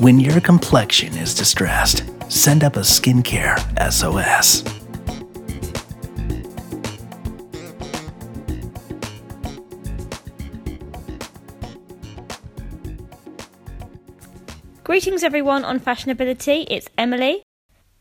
When your complexion is distressed, send up a skincare SOS. Greetings, everyone, on Fashionability. It's Emily.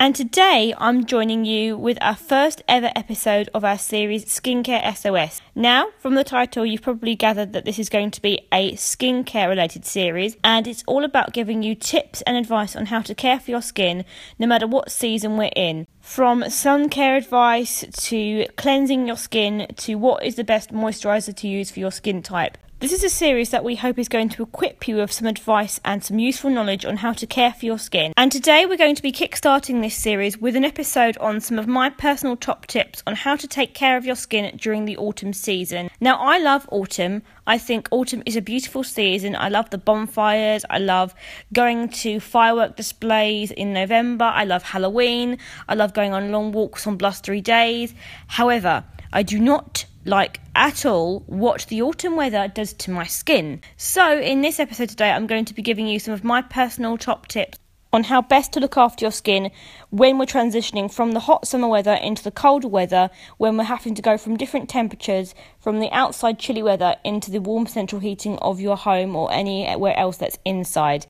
And today I'm joining you with our first ever episode of our series Skincare SOS. Now, from the title, you've probably gathered that this is going to be a skincare related series, and it's all about giving you tips and advice on how to care for your skin no matter what season we're in. From sun care advice to cleansing your skin to what is the best moisturizer to use for your skin type. This is a series that we hope is going to equip you with some advice and some useful knowledge on how to care for your skin. And today we're going to be kickstarting this series with an episode on some of my personal top tips on how to take care of your skin during the autumn season. Now, I love autumn. I think autumn is a beautiful season. I love the bonfires. I love going to firework displays in November. I love Halloween. I love going on long walks on blustery days. However, I do not like at all what the autumn weather does to my skin. So, in this episode today, I'm going to be giving you some of my personal top tips on how best to look after your skin when we're transitioning from the hot summer weather into the colder weather, when we're having to go from different temperatures, from the outside chilly weather into the warm central heating of your home or anywhere else that's inside.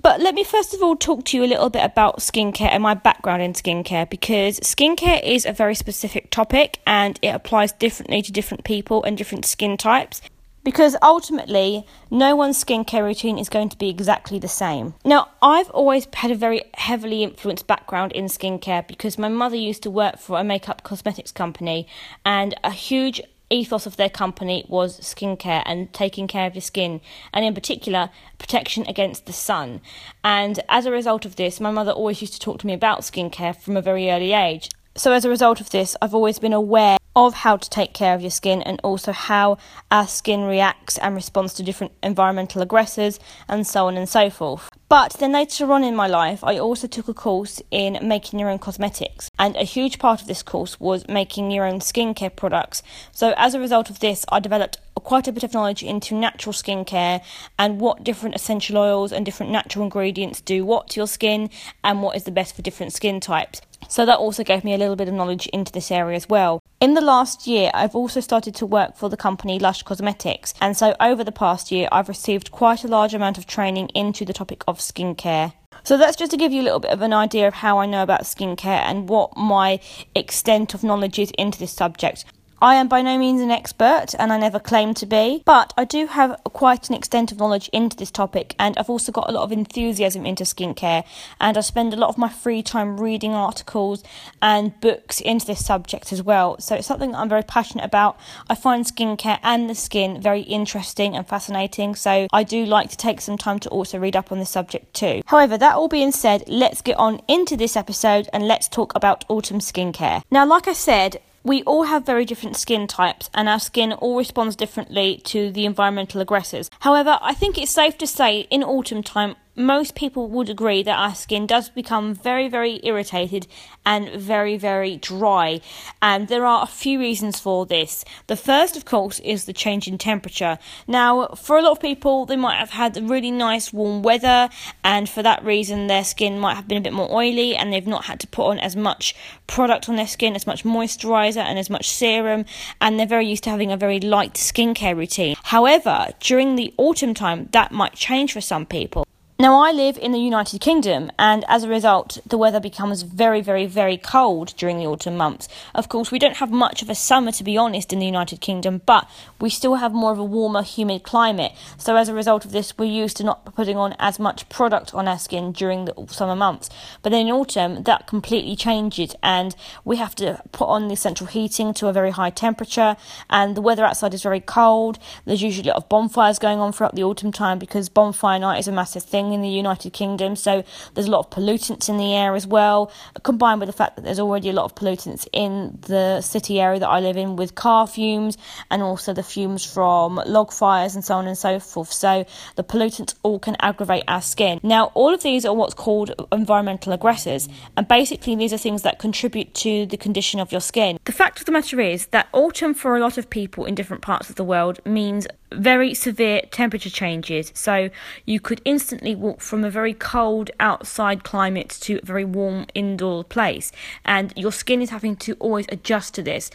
But let me first of all talk to you a little bit about skincare and my background in skincare because skincare is a very specific topic and it applies differently to different people and different skin types. Because ultimately, no one's skincare routine is going to be exactly the same. Now, I've always had a very heavily influenced background in skincare because my mother used to work for a makeup cosmetics company, and a huge ethos of their company was skincare and taking care of your skin, and in particular, protection against the sun. And as a result of this, my mother always used to talk to me about skincare from a very early age. So, as a result of this, I've always been aware of how to take care of your skin and also how our skin reacts and responds to different environmental aggressors and so on and so forth. But then later on in my life, I also took a course in making your own cosmetics, and a huge part of this course was making your own skincare products. So, as a result of this, I developed quite a bit of knowledge into natural skincare and what different essential oils and different natural ingredients do what to your skin and what is the best for different skin types. So that also gave me a little bit of knowledge into this area as well. In the last year, I've also started to work for the company Lush Cosmetics, and so over the past year, I've received quite a large amount of training into the topic of skincare. So that's just to give you a little bit of an idea of how I know about skincare and what my extent of knowledge is into this subject. I am by no means an expert and I never claim to be, but I do have quite an extent of knowledge into this topic and I've also got a lot of enthusiasm into skincare and I spend a lot of my free time reading articles and books into this subject as well. So it's something I'm very passionate about. I find skincare and the skin very interesting and fascinating, so I do like to take some time to also read up on this subject too. However, that all being said, let's get on into this episode and let's talk about autumn skincare. Now, like I said, we all have very different skin types, and our skin all responds differently to the environmental aggressors. However, I think it's safe to say in autumn time, most people would agree that our skin does become very, very irritated and very, very dry. And there are a few reasons for this. The first, of course, is the change in temperature. Now, for a lot of people, they might have had really nice warm weather, and for that reason, their skin might have been a bit more oily and they've not had to put on as much product on their skin, as much moisturizer, and as much serum, and they're very used to having a very light skincare routine. However, during the autumn time, that might change for some people. Now, I live in the United Kingdom, and as a result, the weather becomes very, very, very cold during the autumn months. Of course, we don't have much of a summer, to be honest, in the United Kingdom, but we still have more of a warmer, humid climate. So, as a result of this, we're used to not putting on as much product on our skin during the summer months. But then in autumn, that completely changes, and we have to put on the central heating to a very high temperature, and the weather outside is very cold. There's usually a lot of bonfires going on throughout the autumn time because bonfire night is a massive thing in the United Kingdom, so there's a lot of pollutants in the air as well, combined with the fact that there's already a lot of pollutants in the city area that I live in with car fumes and also the fumes from log fires and so on and so forth. So the pollutants all can aggravate our skin. Now, all of these are what's called environmental aggressors, and basically these are things that contribute to the condition of your skin. The fact of the matter is that autumn for a lot of people in different parts of the world means very severe temperature changes. So you could instantly walk from a very cold outside climate to a very warm indoor place, and your skin is having to always adjust to this.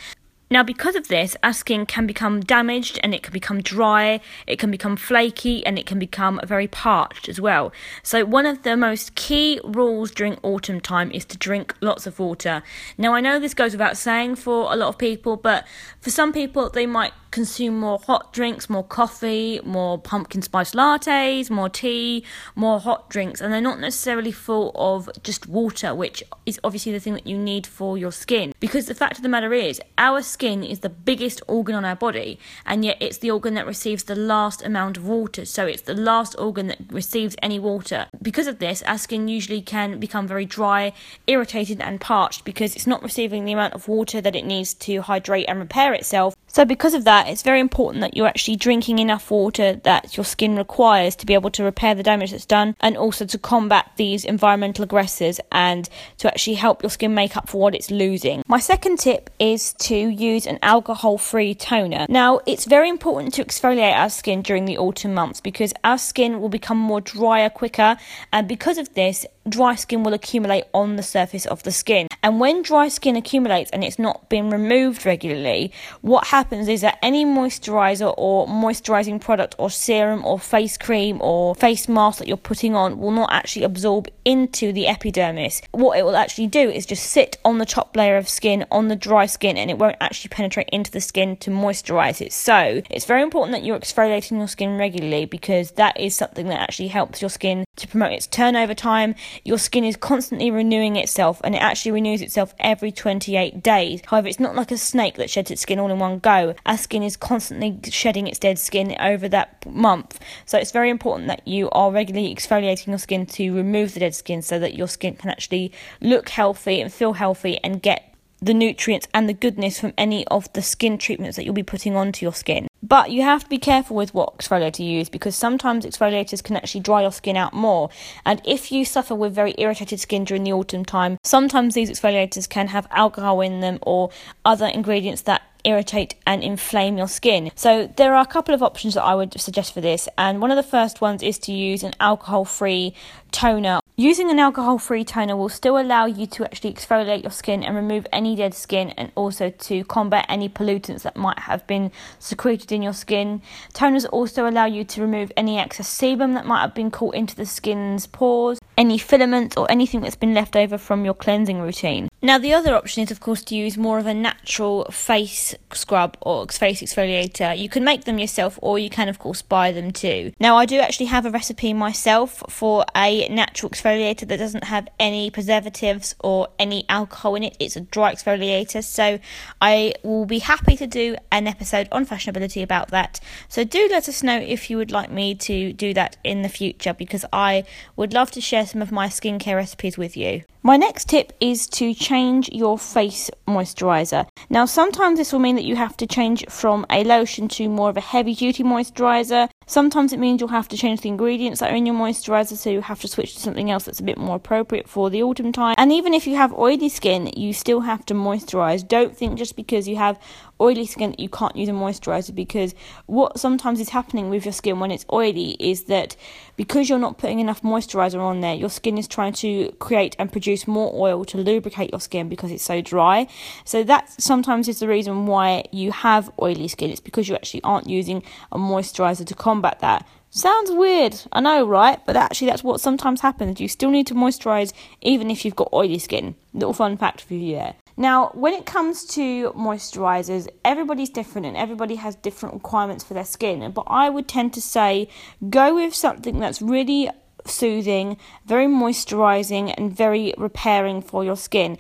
Now, because of this, our skin can become damaged and it can become dry, it can become flaky, and it can become very parched as well. So, one of the most key rules during autumn time is to drink lots of water. Now, I know this goes without saying for a lot of people, but for some people, they might consume more hot drinks, more coffee, more pumpkin spice lattes, more tea, more hot drinks, and they're not necessarily full of just water, which is obviously the thing that you need for your skin. Because the fact of the matter is, our skin is the biggest organ on our body, and yet it's the organ that receives the last amount of water, so it's the last organ that receives any water. Because of this, our skin usually can become very dry, irritated, and parched because it's not receiving the amount of water that it needs to hydrate and repair itself. So, because of that, it's very important that you're actually drinking enough water that your skin requires to be able to repair the damage that's done and also to combat these environmental aggressors and to actually help your skin make up for what it's losing. My second tip is to use an alcohol free toner. Now, it's very important to exfoliate our skin during the autumn months because our skin will become more drier quicker, and because of this, dry skin will accumulate on the surface of the skin. And when dry skin accumulates and it's not being removed regularly, what happens is that any moisturizer or moisturizing product or serum or face cream or face mask that you're putting on will not actually absorb into the epidermis. What it will actually do is just sit on the top layer of skin on the dry skin and it won't actually penetrate into the skin to moisturize it. So, it's very important that you're exfoliating your skin regularly because that is something that actually helps your skin to promote its turnover time your skin is constantly renewing itself and it actually renews itself every 28 days. However, it's not like a snake that sheds its skin all in one go. Our skin is constantly shedding its dead skin over that month. So it's very important that you are regularly exfoliating your skin to remove the dead skin so that your skin can actually look healthy and feel healthy and get the nutrients and the goodness from any of the skin treatments that you'll be putting onto your skin. But you have to be careful with what exfoliator you use because sometimes exfoliators can actually dry your skin out more. And if you suffer with very irritated skin during the autumn time, sometimes these exfoliators can have alcohol in them or other ingredients that irritate and inflame your skin. So there are a couple of options that I would suggest for this, and one of the first ones is to use an alcohol free toner Using an alcohol free toner will still allow you to actually exfoliate your skin and remove any dead skin and also to combat any pollutants that might have been secreted in your skin. Toners also allow you to remove any excess sebum that might have been caught into the skin's pores, any filaments, or anything that's been left over from your cleansing routine. Now, the other option is, of course, to use more of a natural face scrub or face exfoliator. You can make them yourself or you can, of course, buy them too. Now, I do actually have a recipe myself for a natural exfoliator that doesn't have any preservatives or any alcohol in it. It's a dry exfoliator, so I will be happy to do an episode on fashionability about that. So, do let us know if you would like me to do that in the future because I would love to share some of my skincare recipes with you. My next tip is to change your face moisturizer. Now, sometimes this will mean that you have to change from a lotion to more of a heavy duty moisturizer. Sometimes it means you'll have to change the ingredients that are in your moisturizer, so you have to switch to something else that's a bit more appropriate for the autumn time. And even if you have oily skin, you still have to moisturize. Don't think just because you have oily skin that you can't use a moisturizer because what sometimes is happening with your skin when it's oily is that because you're not putting enough moisturizer on there, your skin is trying to create and produce more oil to lubricate your skin because it's so dry. So that sometimes is the reason why you have oily skin. It's because you actually aren't using a moisturizer to combat that. Sounds weird, I know, right? But actually, that's what sometimes happens. You still need to moisturize even if you've got oily skin. Little fun fact for you there. Now, when it comes to moisturizers, everybody's different and everybody has different requirements for their skin. But I would tend to say go with something that's really soothing, very moisturizing, and very repairing for your skin.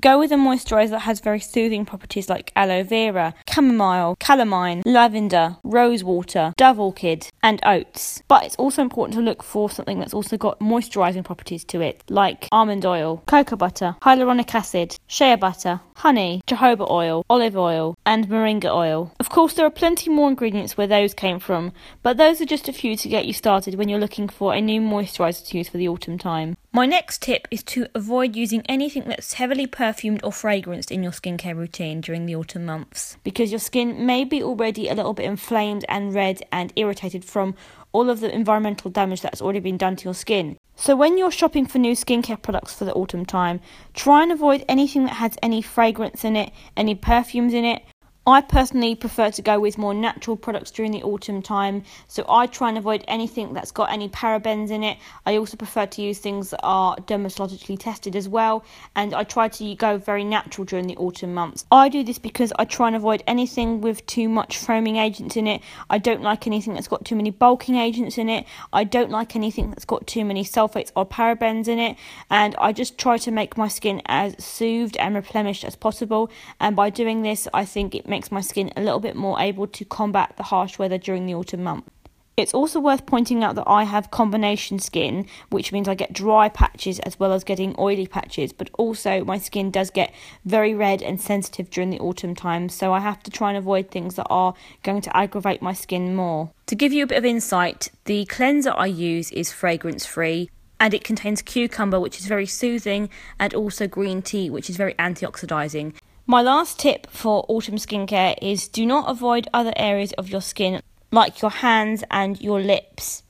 Go with a moisturiser that has very soothing properties like aloe vera, chamomile, calamine, lavender, rose water, dove orchid, and oats. But it's also important to look for something that's also got moisturising properties to it, like almond oil, cocoa butter, hyaluronic acid, shea butter, honey, jojoba oil, olive oil, and moringa oil. Of course, there are plenty more ingredients where those came from, but those are just a few to get you started when you're looking for a new moisturiser to use for the autumn time. My next tip is to avoid using anything that's heavily perfumed or fragranced in your skincare routine during the autumn months because your skin may be already a little bit inflamed and red and irritated from all of the environmental damage that's already been done to your skin. So, when you're shopping for new skincare products for the autumn time, try and avoid anything that has any fragrance in it, any perfumes in it, I personally prefer to go with more natural products during the autumn time, so I try and avoid anything that's got any parabens in it. I also prefer to use things that are dermatologically tested as well, and I try to go very natural during the autumn months. I do this because I try and avoid anything with too much foaming agents in it. I don't like anything that's got too many bulking agents in it. I don't like anything that's got too many sulfates or parabens in it, and I just try to make my skin as soothed and replenished as possible. And by doing this, I think it makes makes my skin a little bit more able to combat the harsh weather during the autumn months. It's also worth pointing out that I have combination skin, which means I get dry patches as well as getting oily patches, but also my skin does get very red and sensitive during the autumn time, so I have to try and avoid things that are going to aggravate my skin more. To give you a bit of insight, the cleanser I use is fragrance free and it contains cucumber, which is very soothing, and also green tea, which is very antioxidizing. My last tip for autumn skincare is do not avoid other areas of your skin like your hands and your lips.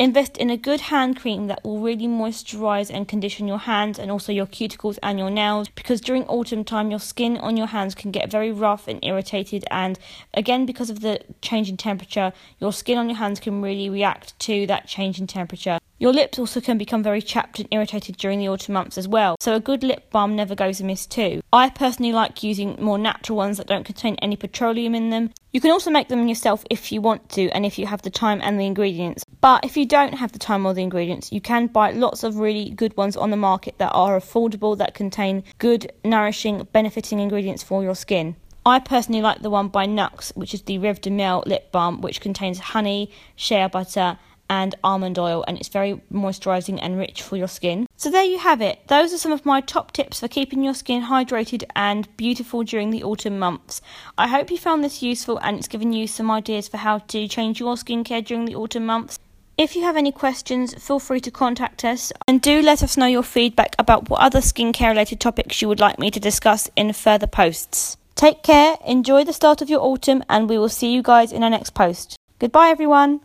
Invest in a good hand cream that will really moisturize and condition your hands and also your cuticles and your nails because during autumn time your skin on your hands can get very rough and irritated and again because of the change in temperature your skin on your hands can really react to that change in temperature. Your lips also can become very chapped and irritated during the autumn months as well, so a good lip balm never goes amiss too. I personally like using more natural ones that don't contain any petroleum in them. You can also make them yourself if you want to and if you have the time and the ingredients. But if you don't have the time or the ingredients, you can buy lots of really good ones on the market that are affordable, that contain good, nourishing, benefiting ingredients for your skin. I personally like the one by Nuxe, which is the Rêve de Miel lip balm, which contains honey, shea butter, and almond oil, and it's very moisturizing and rich for your skin. So, there you have it. Those are some of my top tips for keeping your skin hydrated and beautiful during the autumn months. I hope you found this useful and it's given you some ideas for how to change your skincare during the autumn months. If you have any questions, feel free to contact us and do let us know your feedback about what other skincare related topics you would like me to discuss in further posts. Take care, enjoy the start of your autumn, and we will see you guys in our next post. Goodbye, everyone.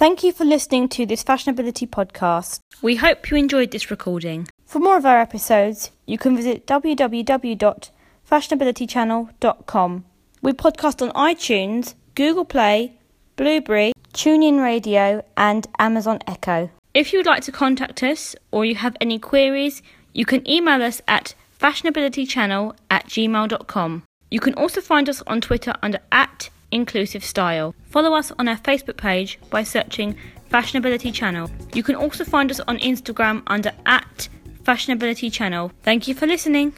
Thank you for listening to this Fashionability podcast. We hope you enjoyed this recording. For more of our episodes, you can visit www.fashionabilitychannel.com. We podcast on iTunes, Google Play, Blubrry, TuneIn Radio, and Amazon Echo. If you would like to contact us or you have any queries, you can email us at fashionabilitychannel at gmail.com. You can also find us on Twitter under at inclusive style. Follow us on our Facebook page by searching Fashionability Channel. You can also find us on Instagram under at Fashionability Channel. Thank you for listening.